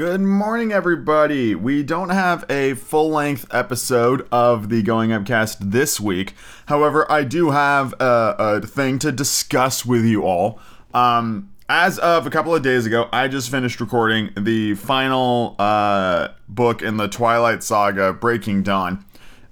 Good morning, everybody. We don't have a full length episode of the Going Upcast this week. However, I do have a, a thing to discuss with you all. Um, as of a couple of days ago, I just finished recording the final uh, book in the Twilight Saga, Breaking Dawn.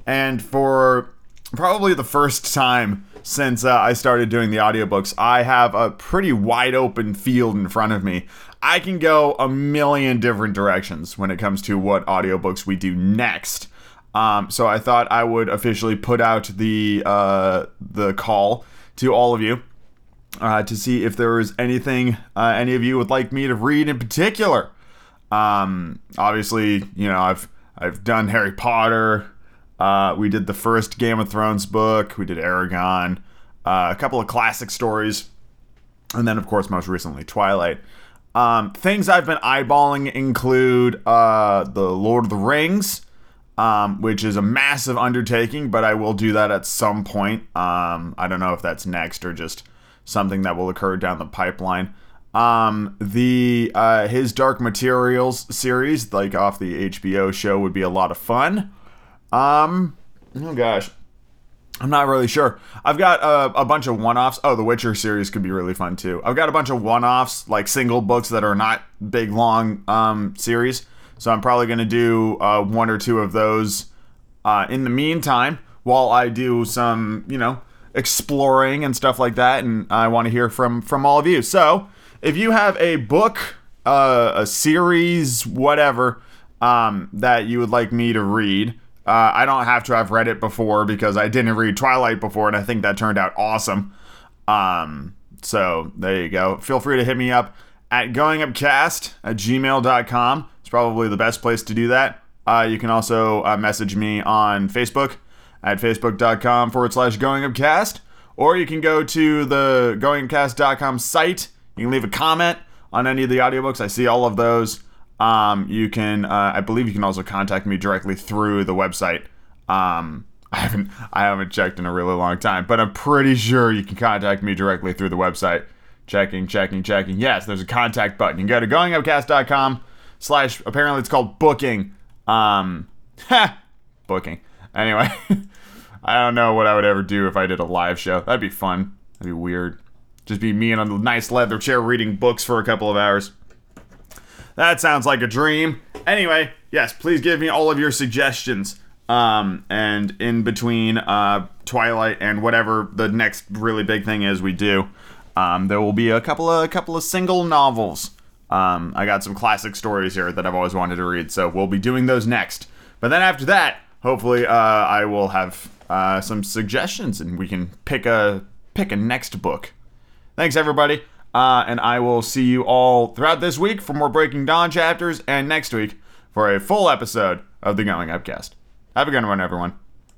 And for probably the first time since uh, I started doing the audiobooks, I have a pretty wide open field in front of me. I can go a million different directions when it comes to what audiobooks we do next. Um, so I thought I would officially put out the uh, the call to all of you uh, to see if there is anything uh, any of you would like me to read in particular. Um, obviously, you know I've I've done Harry Potter. Uh, we did the first Game of Thrones book. We did Eragon, Uh, a couple of classic stories, and then of course most recently Twilight. Um, things I've been eyeballing include uh, the Lord of the Rings, um, which is a massive undertaking, but I will do that at some point. Um, I don't know if that's next or just something that will occur down the pipeline. Um, the uh, his Dark Materials series, like off the HBO show, would be a lot of fun. Um, oh gosh, I'm not really sure. I've got a, a bunch of one offs. Oh, the Witcher series could be really fun too. I've got a bunch of one offs, like single books that are not big, long um, series. So I'm probably going to do uh, one or two of those uh, in the meantime while I do some, you know, exploring and stuff like that. And I want to hear from from all of you. So if you have a book, uh, a series, whatever, um, that you would like me to read, uh, I don't have to have read it before because I didn't read Twilight before, and I think that turned out awesome. Um, so there you go. Feel free to hit me up at goingupcast at gmail.com. It's probably the best place to do that. Uh, you can also uh, message me on Facebook at facebook.com forward slash goingupcast, or you can go to the goingupcast.com site. You can leave a comment on any of the audiobooks. I see all of those. Um, you can, uh, I believe, you can also contact me directly through the website. Um, I haven't, I haven't checked in a really long time, but I'm pretty sure you can contact me directly through the website. Checking, checking, checking. Yes, there's a contact button. You can go to goingupcast.com slash. Apparently, it's called booking. Um, ha, booking. Anyway, I don't know what I would ever do if I did a live show. That'd be fun. That'd be weird. Just be me in a nice leather chair reading books for a couple of hours. That sounds like a dream. Anyway, yes, please give me all of your suggestions. Um, and in between uh, Twilight and whatever the next really big thing is we do, um, there will be a couple of a couple of single novels. Um, I got some classic stories here that I've always wanted to read, so we'll be doing those next. But then after that, hopefully, uh, I will have uh, some suggestions and we can pick a pick a next book. Thanks, everybody. Uh, and I will see you all throughout this week for more Breaking Dawn chapters and next week for a full episode of the Going Upcast. Have a good one, everyone.